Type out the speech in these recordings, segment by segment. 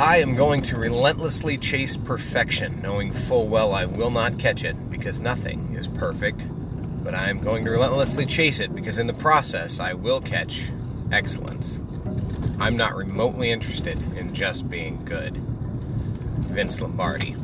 I am going to relentlessly chase perfection, knowing full well I will not catch it because nothing is perfect. But I am going to relentlessly chase it because in the process I will catch excellence. I'm not remotely interested in just being good. Vince Lombardi.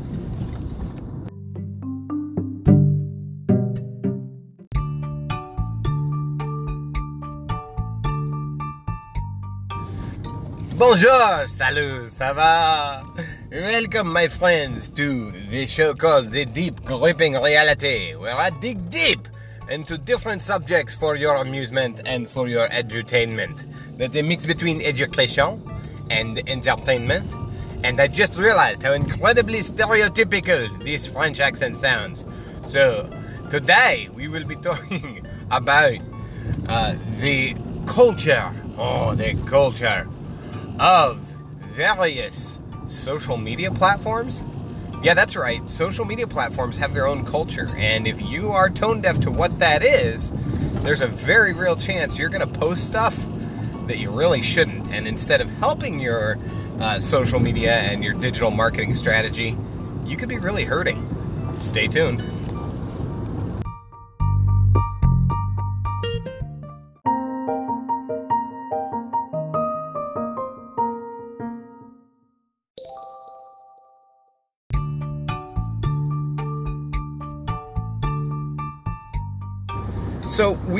Bonjour, salut, ça va? Welcome, my friends, to the show called The Deep Gripping Reality, where I dig deep into different subjects for your amusement and for your edutainment. That's a mix between education and entertainment. And I just realized how incredibly stereotypical this French accent sounds. So, today we will be talking about uh, the culture. Oh, the culture of various social media platforms. Yeah, that's right. Social media platforms have their own culture. And if you are tone deaf to what that is, there's a very real chance you're going to post stuff that you really shouldn't. And instead of helping your uh, social media and your digital marketing strategy, you could be really hurting. Stay tuned.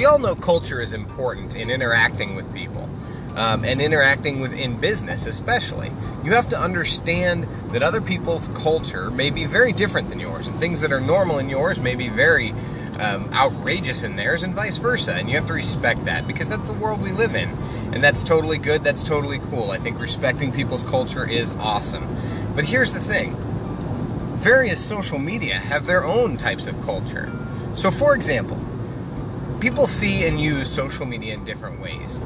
All know culture is important in interacting with people. Um, and interacting within business, especially. You have to understand that other people's culture may be very different than yours, and things that are normal in yours may be very um, outrageous in theirs, and vice versa. And you have to respect that because that's the world we live in. And that's totally good, that's totally cool. I think respecting people's culture is awesome. But here's the thing various social media have their own types of culture. So, for example, people see and use social media in different ways.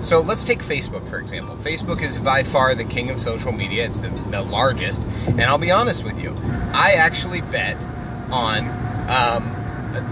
So let's take Facebook for example. Facebook is by far the king of social media. It's the, the largest, and I'll be honest with you, I actually bet on um,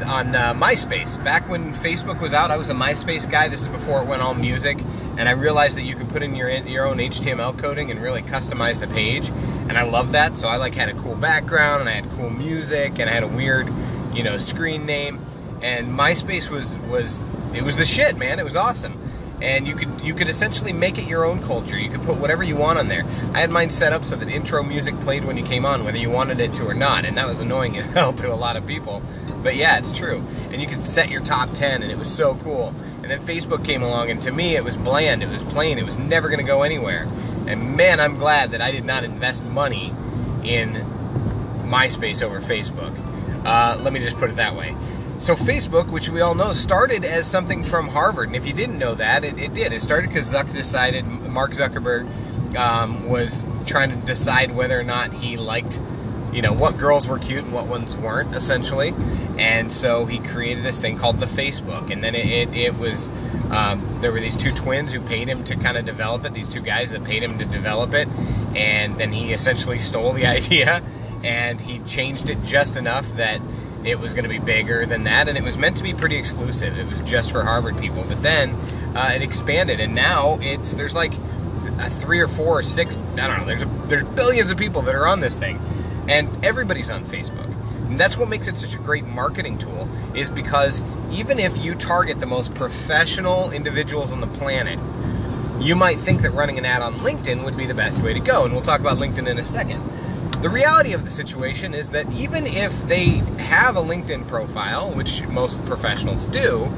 on uh, MySpace. Back when Facebook was out, I was a MySpace guy. This is before it went all music, and I realized that you could put in your your own HTML coding and really customize the page, and I love that. So I like had a cool background, and I had cool music, and I had a weird, you know, screen name and MySpace was was it was the shit, man. It was awesome. And you could you could essentially make it your own culture. You could put whatever you want on there. I had mine set up so that intro music played when you came on, whether you wanted it to or not, and that was annoying as hell to a lot of people. But yeah, it's true. And you could set your top 10 and it was so cool. And then Facebook came along and to me it was bland, it was plain, it was never going to go anywhere. And man, I'm glad that I did not invest money in MySpace over Facebook. Uh, let me just put it that way. So Facebook, which we all know, started as something from Harvard, and if you didn't know that, it, it did. It started because Zuck decided Mark Zuckerberg um, was trying to decide whether or not he liked, you know, what girls were cute and what ones weren't, essentially. And so he created this thing called the Facebook, and then it it, it was um, there were these two twins who paid him to kind of develop it. These two guys that paid him to develop it, and then he essentially stole the idea and he changed it just enough that it was going to be bigger than that, and it was meant to be pretty exclusive. It was just for Harvard people, but then uh, it expanded, and now it's there's like a three or four or six. I don't know. There's a, there's billions of people that are on this thing, and everybody's on Facebook. And that's what makes it such a great marketing tool, is because even if you target the most professional individuals on the planet, you might think that running an ad on LinkedIn would be the best way to go, and we'll talk about LinkedIn in a second. The reality of the situation is that even if they have a LinkedIn profile, which most professionals do,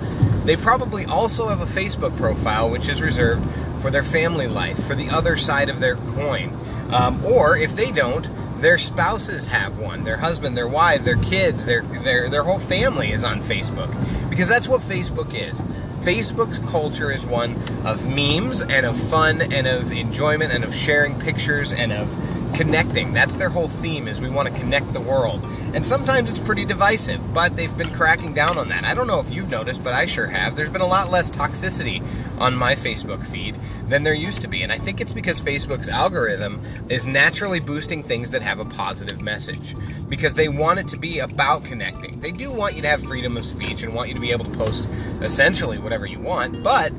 they probably also have a Facebook profile, which is reserved for their family life, for the other side of their coin. Um, or if they don't, their spouses have one. Their husband, their wife, their kids, their their their whole family is on Facebook because that's what Facebook is. Facebook's culture is one of memes and of fun and of enjoyment and of sharing pictures and of connecting. That's their whole theme is we want to connect the world. And sometimes it's pretty divisive, but they've been cracking down on that. I don't know if you've noticed, but I sure have. There's been a lot less toxicity on my Facebook feed than there used to be. And I think it's because Facebook's algorithm is naturally boosting things that have a positive message because they want it to be about connecting. They do want you to have freedom of speech and want you to be able to post essentially whatever you want, but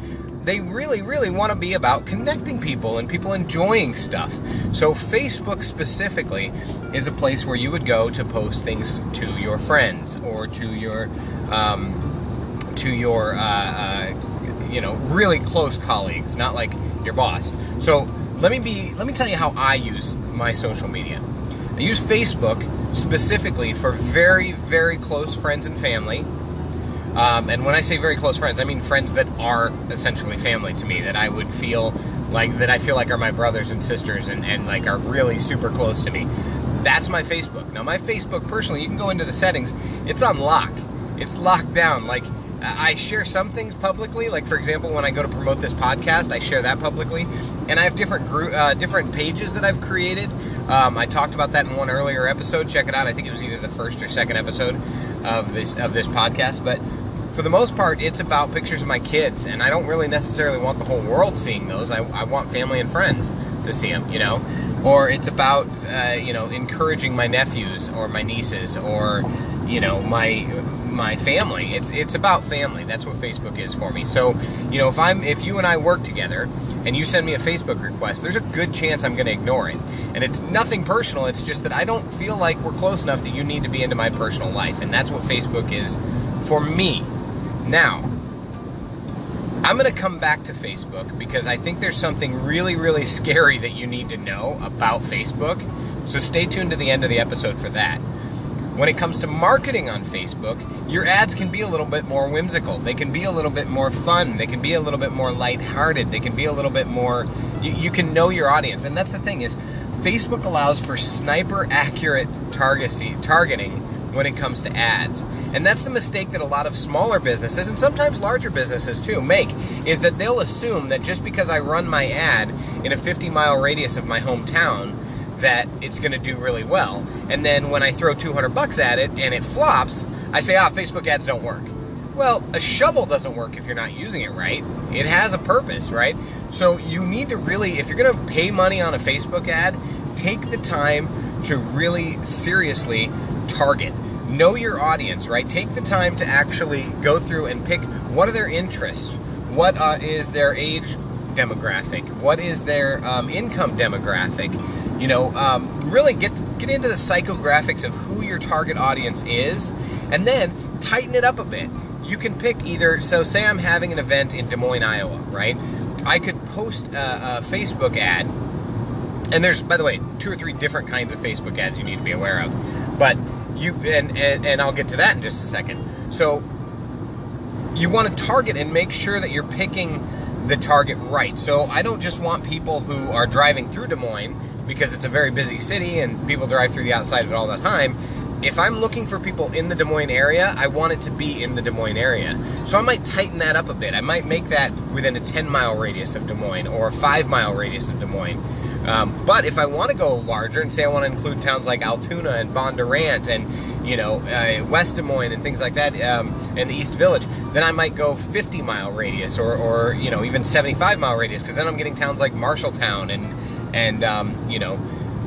they really, really want to be about connecting people and people enjoying stuff. So, Facebook specifically is a place where you would go to post things to your friends or to your, um, to your, uh, uh, you know, really close colleagues, not like your boss. So, let me be, let me tell you how I use my social media. I use Facebook specifically for very, very close friends and family um, and when I say very close friends, I mean friends that are essentially family to me, that I would feel like, that I feel like are my brothers and sisters and, and like are really super close to me. That's my Facebook. Now, my Facebook personally, you can go into the settings, it's on lock. It's locked down. Like, I share some things publicly, like for example, when I go to promote this podcast, I share that publicly, and I have different group, uh, different pages that I've created. Um, I talked about that in one earlier episode. Check it out. I think it was either the first or second episode of this of this podcast. But for the most part, it's about pictures of my kids, and I don't really necessarily want the whole world seeing those. I, I want family and friends to see them, you know? Or it's about, uh, you know, encouraging my nephews or my nieces or, you know, my my family. It's it's about family. That's what Facebook is for me. So, you know, if I'm if you and I work together and you send me a Facebook request, there's a good chance I'm going to ignore it. And it's nothing personal. It's just that I don't feel like we're close enough that you need to be into my personal life. And that's what Facebook is for me. Now, I'm going to come back to Facebook because I think there's something really, really scary that you need to know about Facebook. So stay tuned to the end of the episode for that. When it comes to marketing on Facebook, your ads can be a little bit more whimsical. They can be a little bit more fun. They can be a little bit more lighthearted. They can be a little bit more. You, you can know your audience, and that's the thing is, Facebook allows for sniper accurate targeting when it comes to ads. And that's the mistake that a lot of smaller businesses and sometimes larger businesses too make is that they'll assume that just because I run my ad in a 50 mile radius of my hometown that it's going to do really well. And then when I throw 200 bucks at it and it flops, I say, "Ah, Facebook ads don't work." Well, a shovel doesn't work if you're not using it right. It has a purpose, right? So you need to really if you're going to pay money on a Facebook ad, take the time to really seriously target know your audience, right? Take the time to actually go through and pick what are their interests, what uh, is their age demographic, what is their um, income demographic. You know, um, really get get into the psychographics of who your target audience is, and then tighten it up a bit. You can pick either. So, say I'm having an event in Des Moines, Iowa, right? I could post a, a Facebook ad, and there's, by the way, two or three different kinds of Facebook ads you need to be aware of, but you and, and and I'll get to that in just a second. So you want to target and make sure that you're picking the target right. So I don't just want people who are driving through Des Moines because it's a very busy city and people drive through the outside of it all the time. If I'm looking for people in the Des Moines area, I want it to be in the Des Moines area. So I might tighten that up a bit. I might make that within a 10 mile radius of Des Moines or a 5 mile radius of Des Moines. Um, but if I want to go larger and say I want to include towns like Altoona and Bondurant and you know uh, West Des Moines and things like that, um, and the East Village, then I might go 50 mile radius or, or you know even 75 mile radius because then I'm getting towns like Marshalltown and and um, you know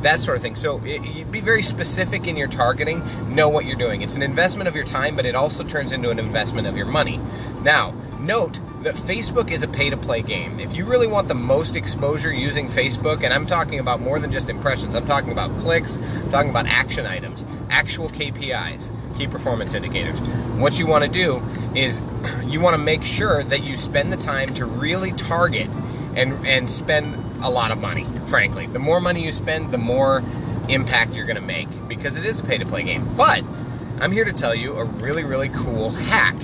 that sort of thing. So it, be very specific in your targeting. Know what you're doing. It's an investment of your time, but it also turns into an investment of your money. Now, note that Facebook is a pay to play game. If you really want the most exposure using Facebook, and I'm talking about more than just impressions, I'm talking about clicks, I'm talking about action items, actual KPIs, key performance indicators. What you want to do is you want to make sure that you spend the time to really target and and spend a lot of money, frankly. The more money you spend, the more impact you're going to make because it is a pay to play game. But I'm here to tell you a really really cool hack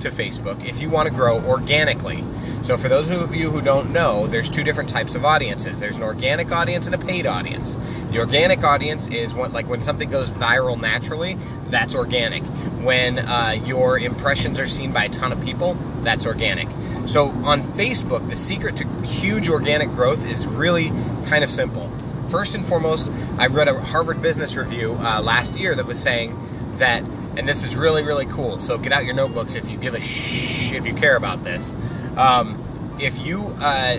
to Facebook if you want to grow organically. So, for those of you who don't know, there's two different types of audiences. There's an organic audience and a paid audience. The organic audience is what, like when something goes viral naturally, that's organic. When uh, your impressions are seen by a ton of people, that's organic. So, on Facebook, the secret to huge organic growth is really kind of simple. First and foremost, I read a Harvard Business Review uh, last year that was saying that and this is really really cool. So get out your notebooks if you give a shh if you care about this. Um, if you uh,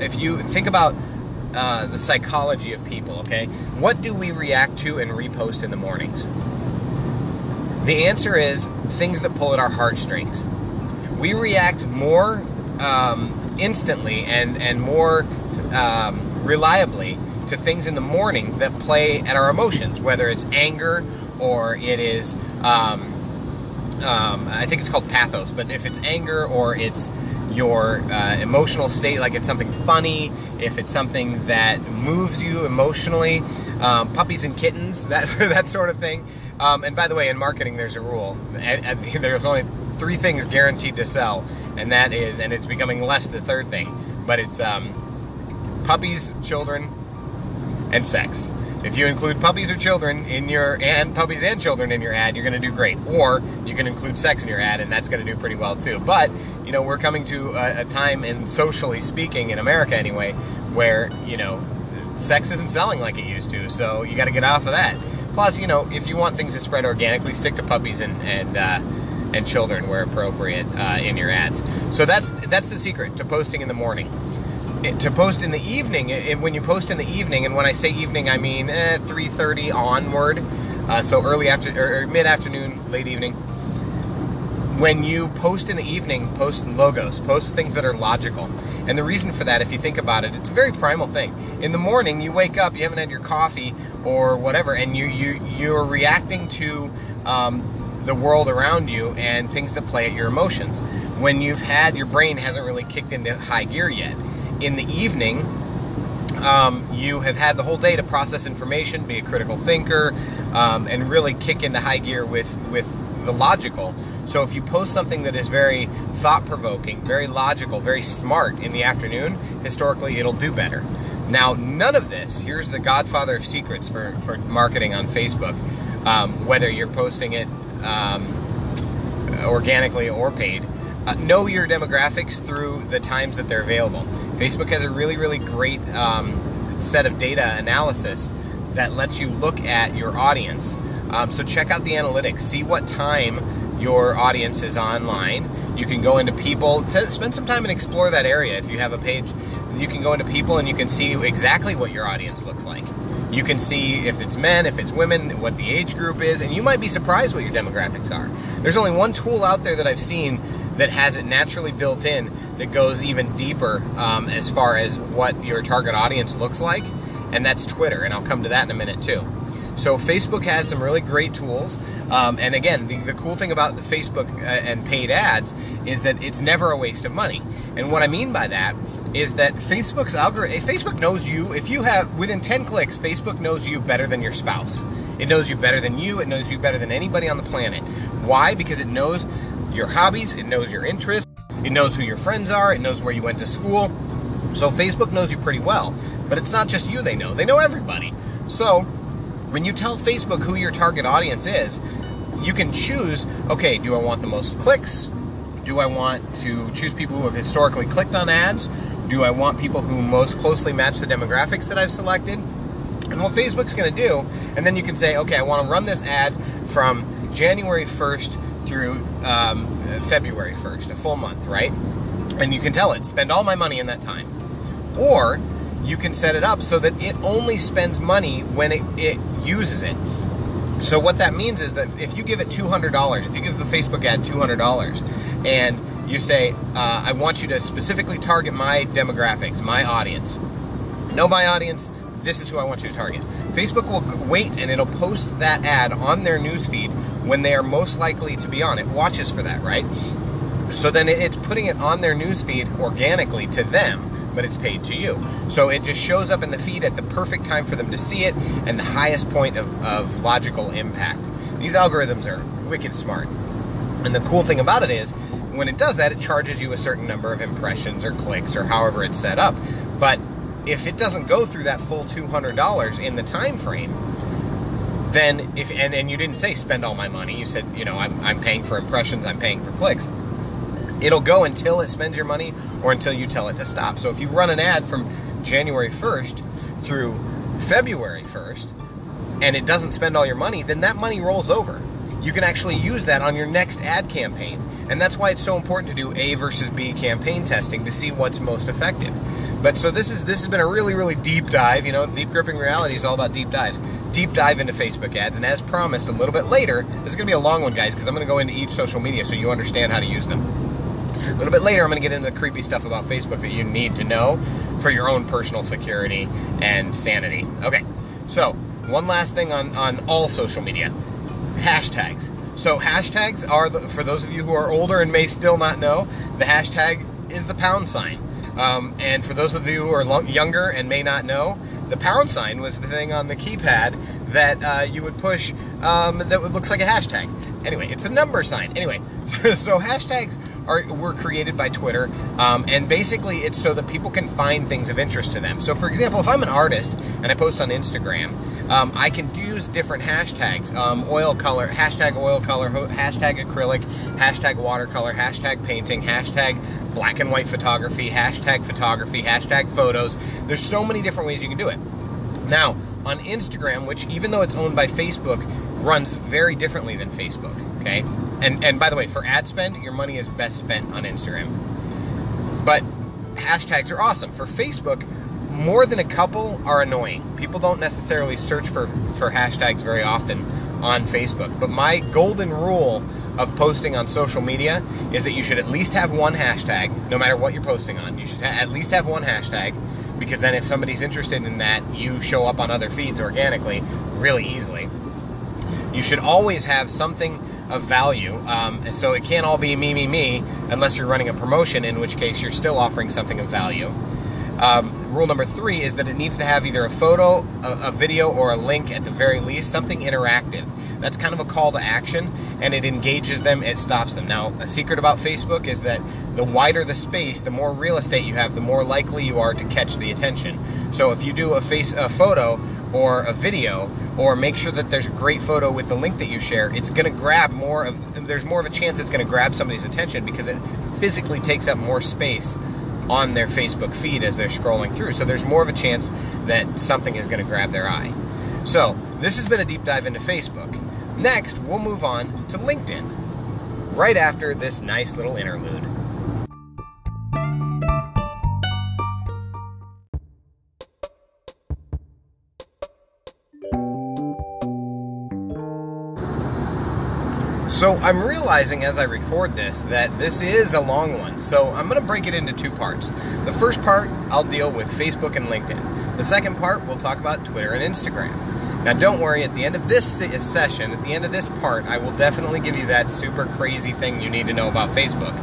if you think about uh, the psychology of people, okay, what do we react to and repost in the mornings? The answer is things that pull at our heartstrings. We react more um, instantly and and more um, reliably to things in the morning that play at our emotions, whether it's anger or it is. Um, um, I think it's called pathos, but if it's anger or it's your uh, emotional state, like it's something funny, if it's something that moves you emotionally, um, puppies and kittens, that that sort of thing. Um, and by the way, in marketing, there's a rule. And, and there's only three things guaranteed to sell, and that is, and it's becoming less the third thing, but it's um, puppies, children, and sex. If you include puppies or children in your and puppies and children in your ad, you're going to do great. Or you can include sex in your ad, and that's going to do pretty well too. But you know, we're coming to a, a time, in socially speaking, in America anyway, where you know, sex isn't selling like it used to. So you got to get off of that. Plus, you know, if you want things to spread organically, stick to puppies and and uh, and children where appropriate uh, in your ads. So that's that's the secret to posting in the morning to post in the evening and when you post in the evening and when i say evening i mean eh, 3.30 onward uh, so early after or mid-afternoon late evening. When you post in the evening post logos post things that are logical. And the reason for that if you think about it it's a very primal thing. In the morning you wake up you haven't had your coffee or whatever and you you you're reacting to um, the world around you and things that play at your emotions. When you've had your brain hasn't really kicked into high gear yet in the evening, um, you have had the whole day to process information, be a critical thinker, um, and really kick into high gear with with the logical. So if you post something that is very thought provoking, very logical, very smart in the afternoon, historically it'll do better. Now, none of this. Here's the godfather of secrets for for marketing on Facebook. Um, whether you're posting it um, organically or paid uh, know your demographics through the times that they're available. Facebook has a really, really great um, set of data analysis that lets you look at your audience. Um, so check out the analytics, see what time your audience is online. You can go into people, spend some time and explore that area. If you have a page, you can go into people and you can see exactly what your audience looks like. You can see if it's men, if it's women, what the age group is, and you might be surprised what your demographics are. There's only one tool out there that I've seen that has it naturally built in that goes even deeper um, as far as what your target audience looks like, and that's Twitter. And I'll come to that in a minute too. So Facebook has some really great tools, um, and again, the, the, cool thing about Facebook uh, and paid ads is that it's never a waste of money. And what I mean by that is that Facebook's algorithm, Facebook knows you. If you have within 10 clicks, Facebook knows you better than your spouse. It knows you better than you. It knows you better than anybody on the planet. Why? Because it knows your hobbies, it knows your interests, it knows who your friends are, it knows where you went to school. So Facebook knows you pretty well. But it's not just you they know, they know everybody. So when you tell Facebook who your target audience is, you can choose okay, do I want the most clicks? Do I want to choose people who have historically clicked on ads? Do I want people who most closely match the demographics that I've selected? And what Facebook's going to do, and then you can say, okay, I want to run this ad from January 1st through um, February 1st, a full month, right? And you can tell it, spend all my money in that time. Or you can set it up so that it only spends money when it, it uses it. So what that means is that if you give it $200, if you give the Facebook ad $200 and you say, uh, I want you to specifically target my demographics, my audience, know my audience, this is who I want you to target. Facebook will wait and it'll post that ad on their newsfeed when they are most likely to be on. It watches for that, right? So then it's putting it on their newsfeed organically to them, but it's paid to you. So it just shows up in the feed at the perfect time for them to see it and the highest point of, of logical impact. These algorithms are wicked smart. And the cool thing about it is, when it does that, it charges you a certain number of impressions or clicks or however it's set up. But if it doesn't go through that full $200 in the time frame, then if and, and you didn't say spend all my money you said you know I'm, I'm paying for impressions i'm paying for clicks. It'll go until it spends your money or until you tell it to stop. So if you run an ad from january 1st through february 1st and it doesn't spend all your money then that money rolls over. You can actually use that on your next ad campaign. And that's why it's so important to do a versus b campaign testing to see what's most effective but so this is this has been a really really deep dive. You know, deep gripping reality is all about deep dives. Deep dive into Facebook ads, and as promised, a little bit later, this is going to be a long one, guys, because I'm going to go into each social media so you understand how to use them. A little bit later, I'm going to get into the creepy stuff about Facebook that you need to know for your own personal security and sanity. Okay, so one last thing on, on all social media hashtags. So, hashtags are, the, for those of you who are older and may still not know, the hashtag is the pound sign. Um, and for those of you who are younger and may not know, the pound sign was the thing on the keypad that uh, you would push um, that looks like a hashtag. Anyway, it's a number sign. Anyway, so hashtags are were created by Twitter, um, and basically it's so that people can find things of interest to them. So, for example, if I'm an artist and I post on Instagram, um, I can use different hashtags: um, oil color, hashtag oil color, hashtag acrylic, hashtag watercolor, hashtag painting, hashtag black and white photography, hashtag photography, hashtag photos. There's so many different ways you can do it. Now, on Instagram, which even though it's owned by Facebook, runs very differently than Facebook. Okay, and and by the way, for ad spend, your money is best spent on Instagram. But hashtags are awesome for Facebook. More than a couple are annoying. People don't necessarily search for for hashtags very often on Facebook. But my golden rule of posting on social media is that you should at least have one hashtag, no matter what you're posting on. You should at least have one hashtag because then if somebody's interested in that, you show up on other feeds organically really easily. You should always have something of value. Um, so it can't all be me, me, me, unless you're running a promotion, in which case you're still offering something of value. Um, rule number three is that it needs to have either a photo, a, a, video, or a link at the very least, something interactive. That's kind of a call to action, and it engages them, it stops them. Now, a secret about Facebook is that the wider the space, the more real estate you have, the more likely you are to catch the attention. So if you do a face a photo or a video, or make sure that there's a great photo with the link that you share, it's going to grab more of. There's more of a chance it's going to grab somebody's attention because it physically takes up more space on their Facebook feed as they're scrolling through. So there's more of a chance that something is going to grab their eye. So this has been a deep dive into Facebook. Next, we'll move on to LinkedIn right after this nice little interlude. So I'm realizing as I record this that this is a long one. So I'm going to break it into two parts. The first part, I'll deal with Facebook and LinkedIn. The second part, we'll talk about Twitter and Instagram. Now, don't worry, at the end of this session, at the end of this part, I will definitely give you that super crazy thing you need to know about Facebook.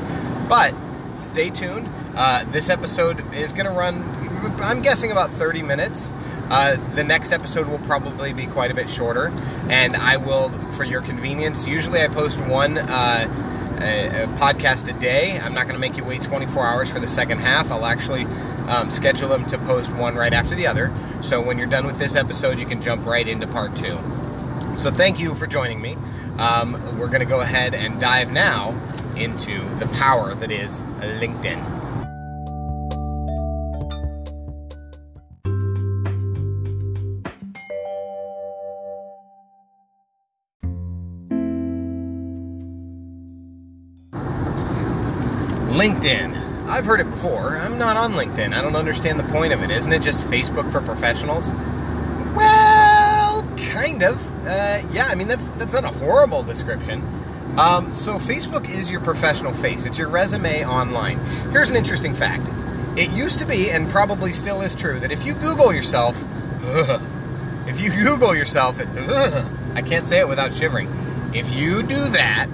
But stay tuned. Uh, this episode is going to run, I'm guessing, about 30 minutes. Uh, the next episode will probably be quite a bit shorter, and I will, for your convenience, usually I post one uh, a, a podcast a day. I'm not going to make you wait 24 hours for the second half. I'll actually um, schedule them to post one right after the other. So when you're done with this episode, you can jump right into part two. So thank you for joining me. Um, we're going to go ahead and dive now into the power that is LinkedIn. LinkedIn. I've heard it before. I'm not on LinkedIn. I don't understand the point of it. Isn't it just Facebook for professionals? Well, kind of. Uh, yeah, I mean that's that's not a horrible description. Um, so Facebook is your professional face. It's your resume online. Here's an interesting fact. It used to be, and probably still is true, that if you Google yourself, ugh, if you Google yourself, ugh, I can't say it without shivering. If you do that,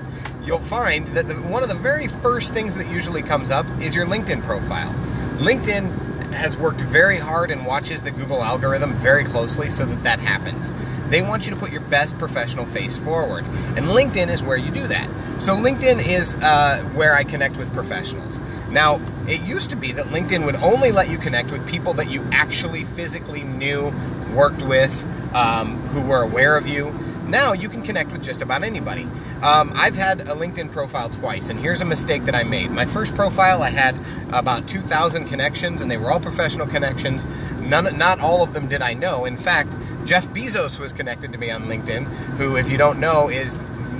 you'll find that the, one of the very first things that usually comes up is your LinkedIn profile. LinkedIn has worked very hard and watches the Google algorithm very closely so that that happens. They want you to put your best professional face forward, and LinkedIn is where you do that. So, LinkedIn is uh, where I connect with professionals. Now, it used to be that LinkedIn would only let you connect with people that you actually physically knew, worked with, um, who were aware of you. Now you can connect with just about anybody. Um, I've had a LinkedIn profile twice, and here's a mistake that I made. My first profile, I had about 2,000 connections, and they were all professional connections. None, not all of them did I know. In fact, Jeff Bezos was connected to me on LinkedIn, who, if you don't know, is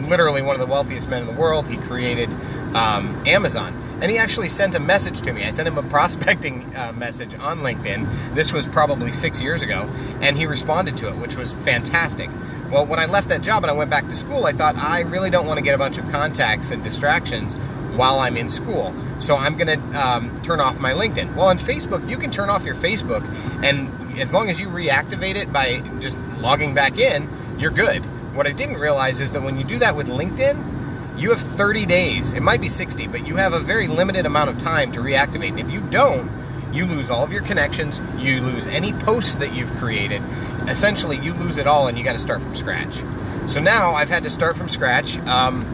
literally one of the wealthiest men in the world. He created um, Amazon. And he actually sent a message to me. I sent him a prospecting uh, message on LinkedIn. This was probably six years ago, and he responded to it, which was fantastic. Well, when I left that job and I went back to school, I thought I really don't want to get a bunch of contacts and distractions. while I'm in school. So I'm going to um, turn off my LinkedIn. Well, on Facebook, you can turn off your Facebook, and as long as you reactivate it by just logging back in, you're good. What I didn't realize is that when you do that with LinkedIn, you have 30 days. It might be 60, but you have a very limited amount of time to reactivate. And if you don't, you lose all of your connections, you lose any posts that you've created. Essentially, you lose it all and you got to start from scratch. So now I've had to start from scratch. Um,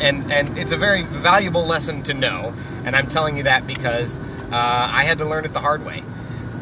and, and it's a very valuable lesson to know. And I'm telling you that because uh, I had to learn it the hard way.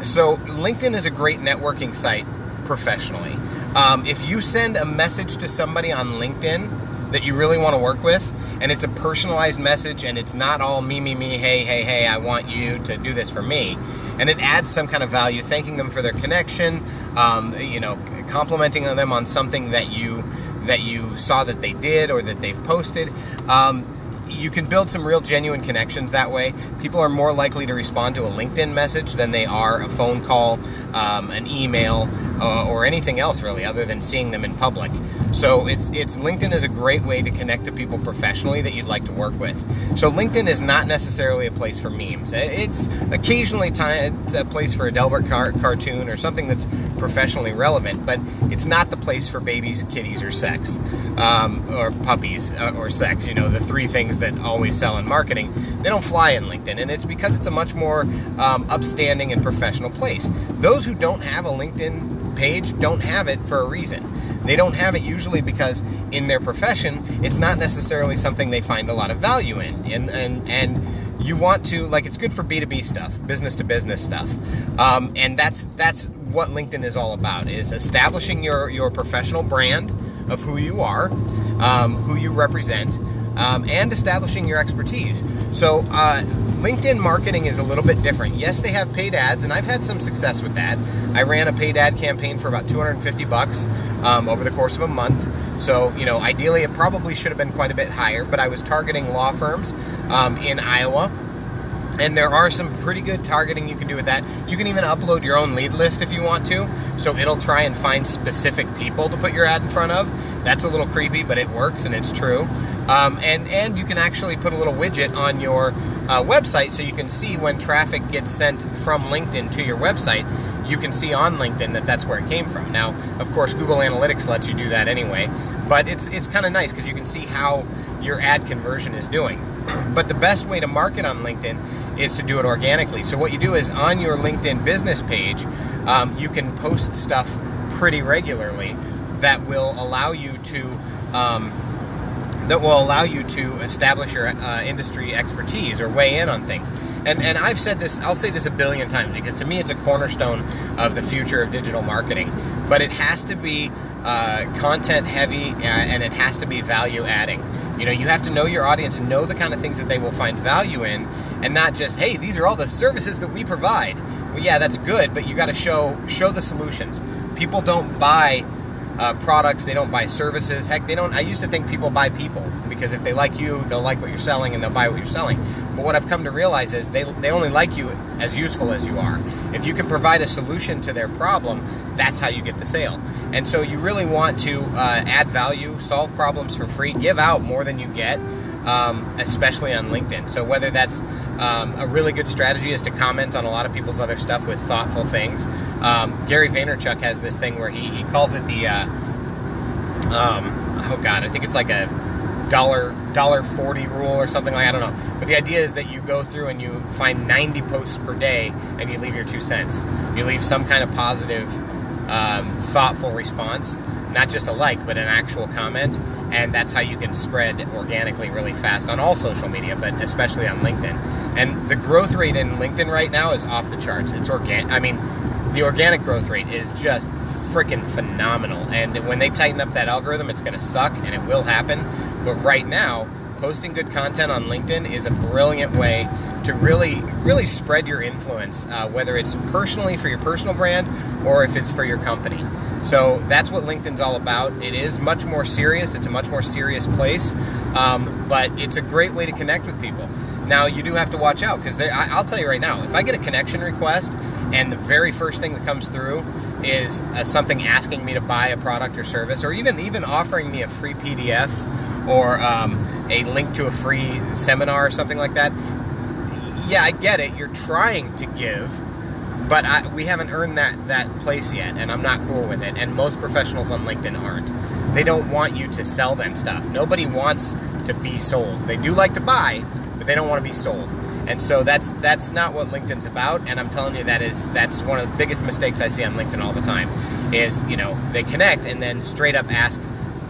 So, LinkedIn is a great networking site professionally. Um, if you send a message to somebody on LinkedIn that you really want to work with, and it's a personalized message and it's not all me, me, me, hey, hey, hey, I want you to do this for me, and it adds some kind of value, thanking them for their connection, um, you know, complimenting them on something that you that you saw that they did or that they've posted. Um, you can build some real genuine connections that way. People are more likely to respond to a LinkedIn message than they are a phone call, um, an email, uh, or anything else really, other than seeing them in public. So it's it's LinkedIn is a great way to connect to people professionally that you'd like to work with. So LinkedIn is not necessarily a place for memes. It's occasionally time a place for a Dilbert car- cartoon or something that's professionally relevant, but it's not the place for babies, kitties, or sex, um, or puppies, uh, or sex. You know, the three things that always sell in marketing. They don't fly in LinkedIn, and it's because it's a much more um, upstanding and professional place. Those who don't have a LinkedIn page don't have it for a reason. They don't have it usually because in their profession, it's not necessarily something they find a lot of value in. And and and you want to like it's good for B2B stuff, business to business stuff. Um, and that's that's what LinkedIn is all about is establishing your your professional brand of who you are, um, who you represent, um, and establishing your expertise. So, uh, LinkedIn marketing is a little bit different. Yes, they have paid ads, and I've had some success with that. I ran a paid ad campaign for about 250 bucks um, over the course of a month. So, you know, ideally, it probably should have been quite a bit higher, but I was targeting law firms um, in Iowa and there are some pretty good targeting you can do with that. You can even upload your own lead list if you want to. So it'll try and find specific people to put your ad in front of. That's a little creepy, but it works and it's true. Um, and and you can actually put a little widget on your uh, website so you can see when traffic gets sent from LinkedIn to your website. You can see on LinkedIn that that's where it came from. Now, of course, Google Analytics lets you do that anyway, but it's it's kind of nice because you can see how your ad conversion is doing. but the best way to market on LinkedIn is to do it organically. So what you do is on your LinkedIn business page, um, you can post stuff pretty regularly that will allow you to um, that will allow you to establish your uh, industry expertise or weigh in on things. And and I've said this, I'll say this a billion times because to me it's a cornerstone of the future of digital marketing. But it has to be uh, content heavy uh, and it has to be value adding. You know, you have to know your audience and know the kind of things that they will find value in, and not just hey, these are all the services that we provide. Well, yeah, that's good, but you got to show show the solutions. People don't buy uh, products. They don't buy services. Heck, they don't. I used to think people buy people because if they like you, they'll like what you're selling and they'll buy what you're selling. But what I've come to realize is they, they only like you as useful as you are. If you can provide a solution to their problem, that's how you get the sale. And so you really want to uh, add value, solve problems for free, give out more than you get um, especially on LinkedIn. So whether that's um, a really good strategy is to comment on a lot of people's other stuff with thoughtful things. Um, Gary Vaynerchuk has this thing where he, he calls it the uh, um, oh god, I think it's like a dollar dollar forty rule or something like I don't know. But the idea is that you go through and you find 90 posts per day and you leave your two cents. You leave some kind of positive, um, thoughtful response, not just a like, but an actual comment and that's how you can spread organically really fast on all social media, but especially on LinkedIn. And the growth rate in LinkedIn right now is off the charts. It's organic. I mean, the organic growth rate is just freaking phenomenal. And when they tighten up that algorithm, it's going to suck, and it will happen. But right now, posting good content on LinkedIn is a brilliant way to really, really spread your influence, uh, whether it's personally for your personal brand or if it's for your company. So that's what LinkedIn's all about. It is much more serious. It's a much more serious place, um, but it's a great way to connect with people. Now you do have to watch out because I'll tell you right now, if I get a connection request and the very first thing that comes through is uh, something asking me to buy a product or service, or even even offering me a free PDF or um, a link to a free seminar or something like that. Yeah, I get it. You're trying to give, but I, we haven't earned that that place yet, and I'm not cool with it. And most professionals on LinkedIn aren't. They don't want you to sell them stuff. Nobody wants to be sold. They do like to buy, but they don't want to be sold. And so that's that's not what LinkedIn's about. And I'm telling you that is that's one of the biggest mistakes I see on LinkedIn all the time. Is you know they connect and then straight up ask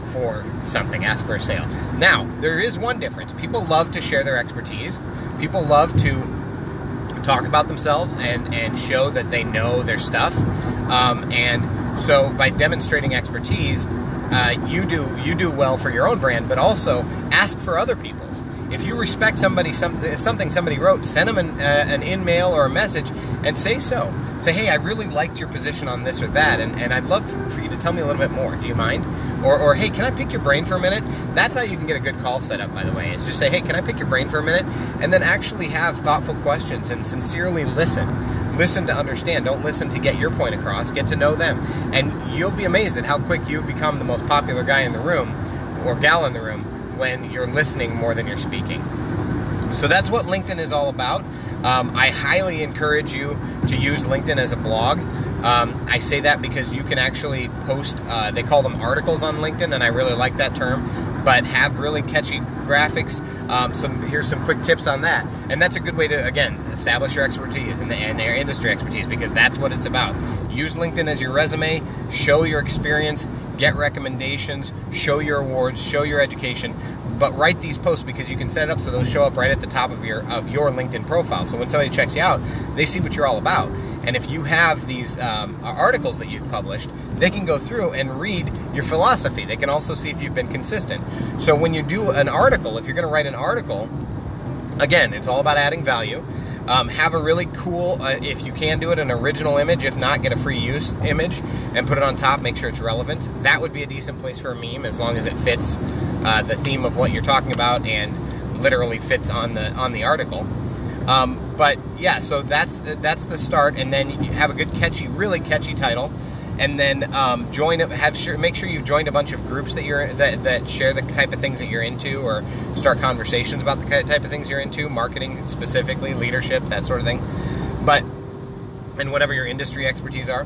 for something, ask for a sale. Now there is one difference. People love to share their expertise. People love to talk about themselves and and show that they know their stuff. Um, and so by demonstrating expertise, uh, you do you do well for your own brand, but also ask for other people's. If you respect somebody something something somebody wrote, send them an, uh, an in-mail or a message and say so. Say, hey, I really liked your position on this or that, and, and I'd love for you to tell me a little bit more. Do you mind? Or, or hey, can I pick your brain for a minute? That's how you can get a good call set up, by the way. Is just say, hey, can I pick your brain for a minute? And then actually have thoughtful questions and sincerely listen listen to understand. Don't listen to get your point across. Get to know them. And you'll be amazed at how quick you become the most popular guy in the room or gal in the room when you're listening more than you're speaking. So that's what LinkedIn is all about. Um, I highly encourage you to use LinkedIn as a blog. Um, I say that because you can actually post, uh, they call them articles on LinkedIn, and I really like that term, but have really catchy graphics. Um, some Here's some quick tips on that. And that's a good way to, again, establish your expertise and, the, and their industry expertise because that's what it's about. Use LinkedIn as your resume, show your experience, get recommendations, show your awards, show your education, but write these posts because you can set it up so those show up right at the top of your of your LinkedIn profile. So when somebody checks you out, they see what you're all about. And if you have these um, articles that you've published, they can go through and read your philosophy. They can also see if you've been consistent. So when you do an article, if you're going to write an article, again, it's all about adding value. Um, have a really cool, uh, if you can do it, an original image. If not, get a free use image and put it on top. Make sure it's relevant. That would be a decent place for a meme as long as it fits uh, the theme of what you're talking about and literally fits on the on the article. Um, but yeah, so that's that's the start, and then you have a good catchy, really catchy title and then um, join have sure make sure you've joined a bunch of groups that you're that, that share the type of things that you're into or start conversations about the type of things you're into marketing specifically leadership that sort of thing. But and whatever your industry expertise are.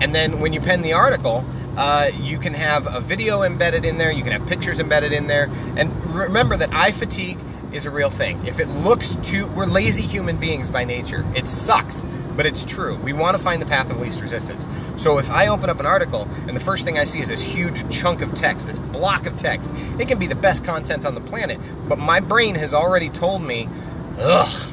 And then when you pen the article uh, you can have a video embedded in there you can have pictures embedded in there. And remember that eye fatigue is a real thing if it looks too we're lazy human beings by nature it sucks but it's true. We want to find the path of least resistance. So if I open up an article and the first thing I see is this huge chunk of text, this block of text, it can be the best content on the planet, but my brain has already told me, ugh,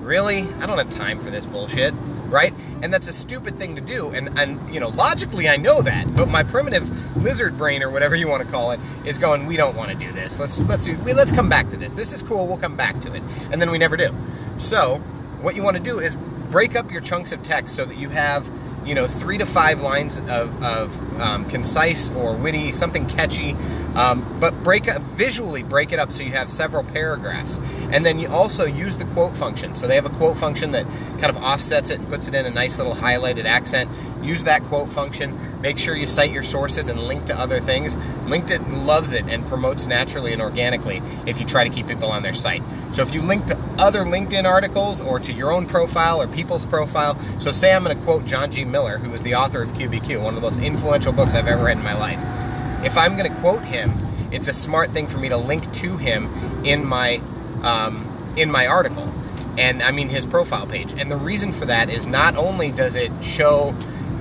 really? I don't have time for this bullshit right? And that's a stupid thing to do. And and you know, logically I know that, but my primitive lizard brain or whatever you want to call it is going, we don't want to do this. Let's let's do we, let's come back to this. This is cool. We'll come back to it. And then we never do. So, what you want to do is break up your chunks of text so that you have you know three to five lines of, of um, concise or witty something catchy. Um, but break up visually break it up so you have several paragraphs. And then you also use the quote function. So they have a quote function that kind of offsets it and puts it in a nice little highlighted accent. Use that quote function. Make sure you cite your sources and link to other things. Linkedin loves it and promotes naturally and organically if you try to keep people on their site. So if you link to other linkedin articles or to your own profile or people's profile. So say i'm going to quote john g. Miller who is the author of qbq one of the most influential books i've ever read in my life. If I'm going to quote him, it's a smart thing for me to link to him in my um, in my article, and I mean his profile page. And the reason for that is not only does it show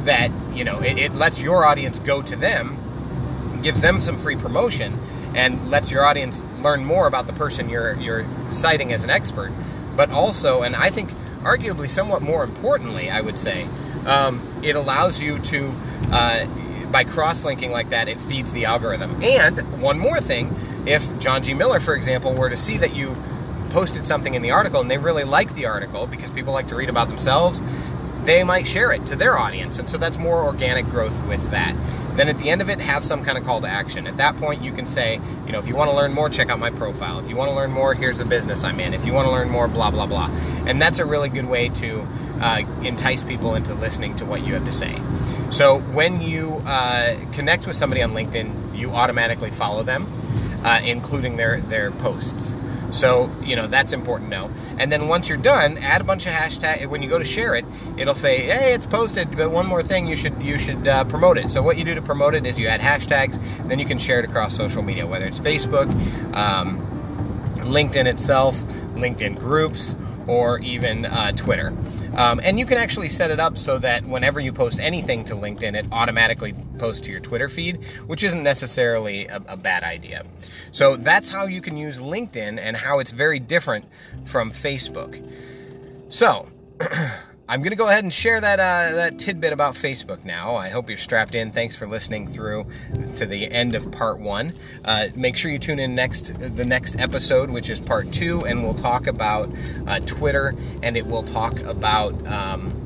that you know it, it lets your audience go to them, gives them some free promotion, and lets your audience learn more about the person you're you're citing as an expert, but also, and I think arguably somewhat more importantly, I would say, um, it allows you to uh, by cross-linking like that, it feeds the algorithm. And one more thing, if John G. Miller, for example, were to see that you posted something in the article and they really like the article because people like to read about themselves, they might share it to their audience. And so that's more organic growth with that. Then at the end of it, have some kind of call to action. At that point, you can say, you know, if you want to learn more, check out my profile. If you want to learn more, here's the business I'm in. If you want to learn more, blah, blah, blah. And that's a really good way to uh, entice people into listening to what you have to say. So when you uh, connect with somebody on LinkedIn, you automatically follow them. Uh, including their their posts. So you know that's important to know. And then once you're done, add a bunch of hashtag. When you go to share it, it'll say, "Hey, it's posted." But one more thing, you should you should uh, promote it. So what you do to promote it is you add hashtags, then you can share it across social media, whether it's Facebook, um, LinkedIn itself, LinkedIn groups, or even uh, Twitter. Um, and you can actually set it up so that whenever you post anything to LinkedIn, it automatically posts to your Twitter feed, which isn't necessarily a, a bad idea. So that's how you can use LinkedIn and how it's very different from Facebook. So, I'm going to go ahead and share that uh, that tidbit about Facebook now. I hope you're strapped in. Thanks for listening through to the end of part one. Uh, make sure you tune in next the next episode, which is part two, and we'll talk about uh, Twitter and it will talk about. Um,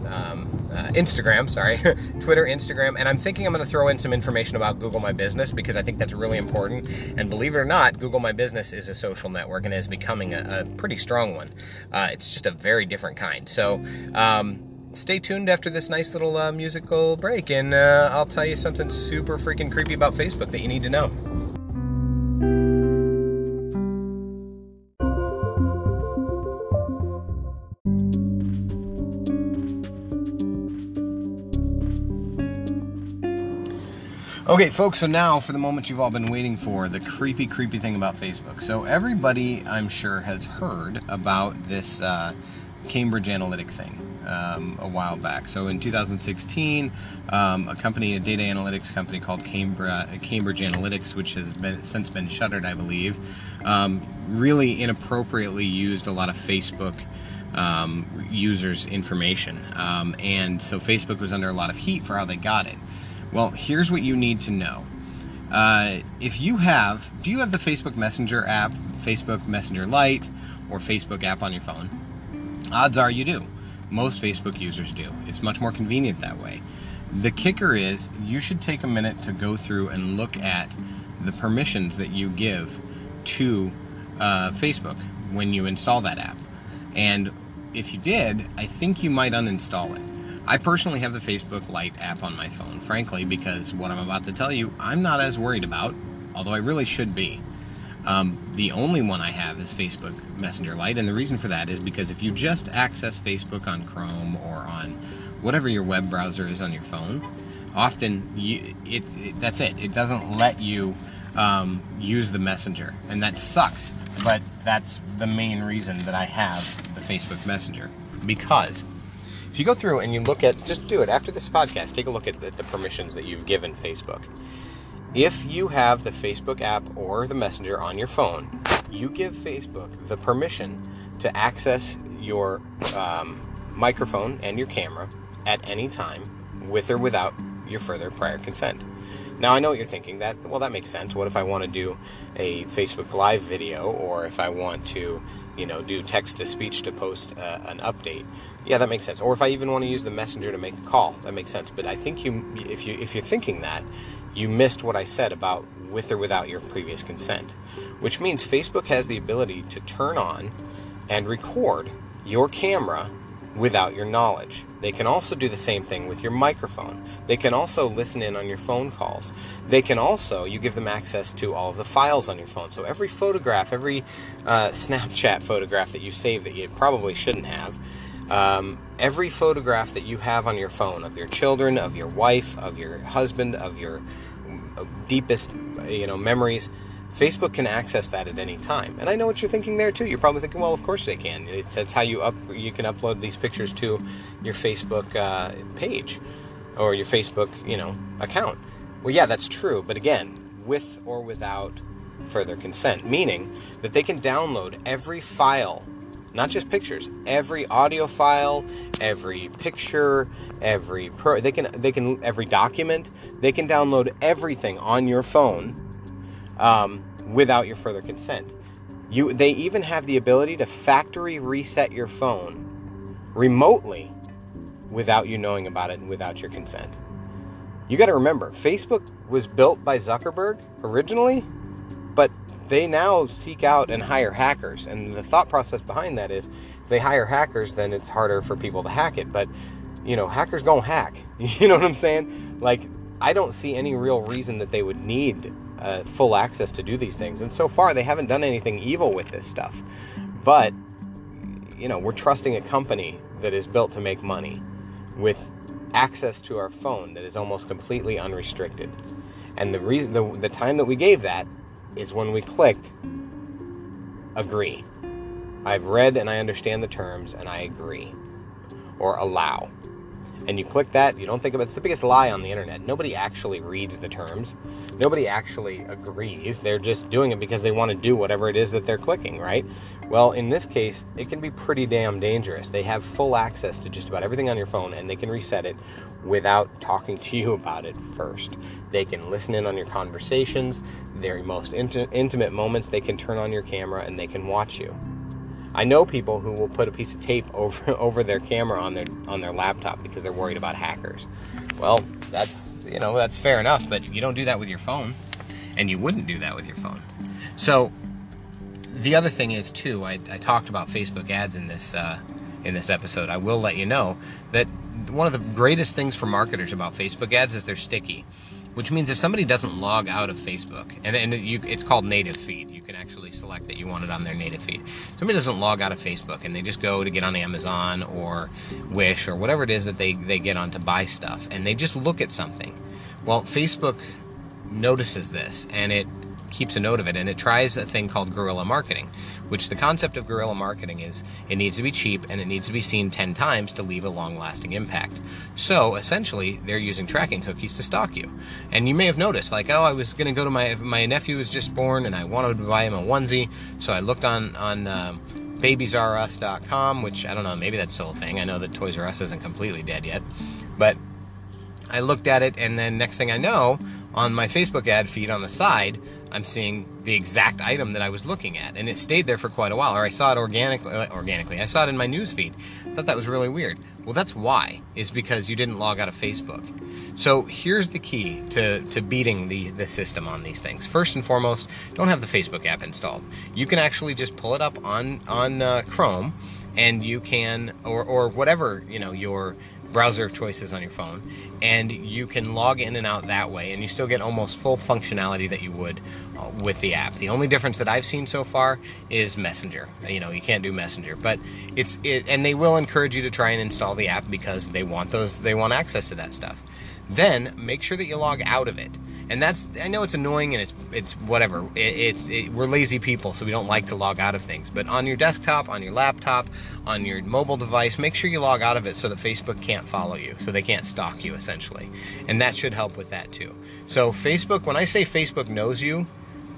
uh, Instagram, sorry, Twitter, Instagram, and I'm thinking I'm going to throw in some information about Google My Business because I think that's really important. And believe it or not, Google My Business is a social network and is becoming a, a pretty strong one. Uh, it's just a very different kind. So, um, stay tuned after this nice little uh, musical break, and uh, I'll tell you something super freaking creepy about Facebook that you need to know. Okay, folks, so now for the moment you've all been waiting for the creepy, creepy thing about Facebook. So, everybody, I'm sure, has heard about this uh, Cambridge Analytica thing um, a while back. So, in 2016, um, a company, a data analytics company called Cambridge, Cambridge Analytics, which has been, since been shuttered, I believe, um, really inappropriately used a lot of Facebook. Um, users' information. Um, and so Facebook was under a lot of heat for how they got it. Well, here's what you need to know. Uh, if you have, do you have the Facebook Messenger app, Facebook Messenger Lite, or Facebook app on your phone? Odds are you do. Most Facebook users do. It's much more convenient that way. The kicker is you should take a minute to go through and look at the permissions that you give to uh, Facebook when you install that app. And if you did, I think you might uninstall it. I personally have the Facebook Lite app on my phone, frankly, because what I'm about to tell you, I'm not as worried about, although I really should be. Um, the only one I have is Facebook Messenger Lite, and the reason for that is because if you just access Facebook on Chrome or on whatever your web browser is on your phone, often you, it, it that's it. It doesn't let you um, use the Messenger, and that sucks. But that's the main reason that I have the Facebook Messenger because if you go through and you look at, just do it after this podcast, take a look at the, the permissions that you've given Facebook. If you have the Facebook app or the Messenger on your phone, you give Facebook the permission to access your um, microphone and your camera at any time with or without your further prior consent. Now I know what you're thinking. That well, that makes sense. What if I want to do a Facebook Live video, or if I want to, you know, do text to speech to post uh, an update? Yeah, that makes sense. Or if I even want to use the Messenger to make a call, that makes sense. But I think you, if you if you're thinking that, you missed what I said about with or without your previous consent, which means Facebook has the ability to turn on and record your camera without your knowledge. They can also do the same thing with your microphone. They can also listen in on your phone calls. They can also, you give them access to all of the files on your phone. So every photograph, every uh, Snapchat photograph that you save that you probably shouldn't have, um, every photograph that you have on your phone of your children, of your wife, of your husband, of your uh, deepest, you know, memories, Facebook can access that at any time. And I know what you're thinking there too. You're probably thinking, well, of course they can. It's, it's how you up you can upload these pictures to your Facebook uh, page or your Facebook, you know, account. Well, yeah, that's true. But again, with or without further consent, meaning that they can download every file, not just pictures, every audio file, every picture, every pro, they can they can every document, they can download everything on your phone um, without your further consent. You, they even have the ability to factory reset your phone remotely without you knowing about it and without your consent. You got to remember, Facebook was built by Zuckerberg originally, but they now seek out and hire hackers. And the thought process behind that is they hire hackers, then it's harder for people to hack it. But, you know, hackers don't hack. You know what I'm saying? Like, I don't see any real reason that they would need uh, full access to do these things. And so far, they haven't done anything evil with this stuff. But, you know, we're trusting a company that is built to make money with access to our phone that is almost completely unrestricted. And the reason, the, the time that we gave that is when we clicked agree. I've read and I understand the terms and I agree. Or allow and you click that, you don't think it. It's the biggest lie on the internet. Nobody actually reads the terms. Nobody actually agrees. They're just doing it because they want to do whatever it is that they're clicking, right? Well, in this case, it can be pretty damn dangerous. They have full access to just about everything on your phone and they can reset it without talking to you about it first. They can listen in on your conversations, their most int- intimate moments. They can turn on your camera and they can watch you. I know people who will put a piece of tape over over their camera on their on their laptop because they're worried about hackers. Well, that's you know that's fair enough, but you don't do that with your phone, and you wouldn't do that with your phone. So the other thing is too, I, I talked about Facebook ads in this uh, in this episode. I will let you know that one of the greatest things for marketers about Facebook ads is they're sticky which means if somebody doesn't log out of Facebook, and, and you, it's called native feed, you can actually select that you want it on their native feed. Somebody doesn't log out of Facebook and they just go to get on Amazon or Wish or whatever it is that they, they get on to buy stuff, and they just look at something. Well, Facebook notices this and it keeps a note of it and it tries a thing called guerrilla marketing which the concept of guerrilla marketing is it needs to be cheap and it needs to be seen 10 times to leave a long lasting impact. So essentially, they're using tracking cookies to stalk you. And you may have noticed, like, oh, I was going to go to my, my nephew was just born and I wanted to buy him a onesie. So I looked on, on, um, babiesrus.com, which I don't know, maybe that's still a thing. I know that Toys R Us isn't completely dead yet. But I looked at it, and then next thing I know, on my Facebook ad feed on the side, I'm seeing the exact item that I was looking at, and it stayed there for quite a while. Or I saw it organically. Uh, organically, I saw it in my news feed. I thought that was really weird. Well, that's why is because you didn't log out of Facebook. So here's the key to to beating the the system on these things. First and foremost, don't have the Facebook app installed. You can actually just pull it up on on uh, Chrome, and you can or or whatever you know your browser of choices on your phone, and you can log in and out that way, and you still get almost full functionality that you would uh, with the app. The only difference that I've seen so far is Messenger. You know, you can't do Messenger, but it's it, and they will encourage you to try and install the app because they want those, they want access to that stuff. Then make sure that you log out of it and that's I know it's annoying and it's it's whatever. It, it's it, we're lazy people, so we don't like to log out of things. But on your desktop, on your laptop, on your mobile device, make sure you log out of it so that Facebook can't follow you, so they can't stalk you essentially, and that should help with that too. So Facebook, when I say Facebook knows you,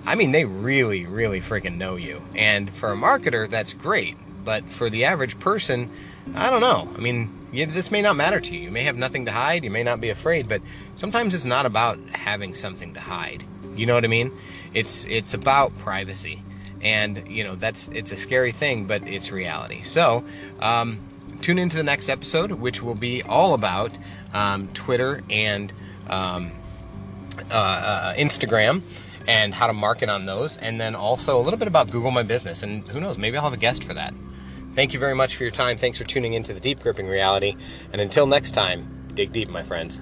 I mean they really, really freaking know you, and for a marketer, that's great. But for the average person, I don't know. I mean, this may not matter to you. You may have nothing to hide. You may not be afraid, but sometimes it's not about having something to hide. You know what I mean? It's it's about privacy, and you know that's it's a scary thing, but it's reality. So. Um, tune into the next episode, which will be all about um, Twitter and um, uh, uh, Instagram and how to market on those, and then also a little bit about Google My Business. And who knows, maybe I'll have a guest for that. Thank you very much for your time. Thanks for tuning into the Deep Gripping Reality. And until next time, dig deep, my friends.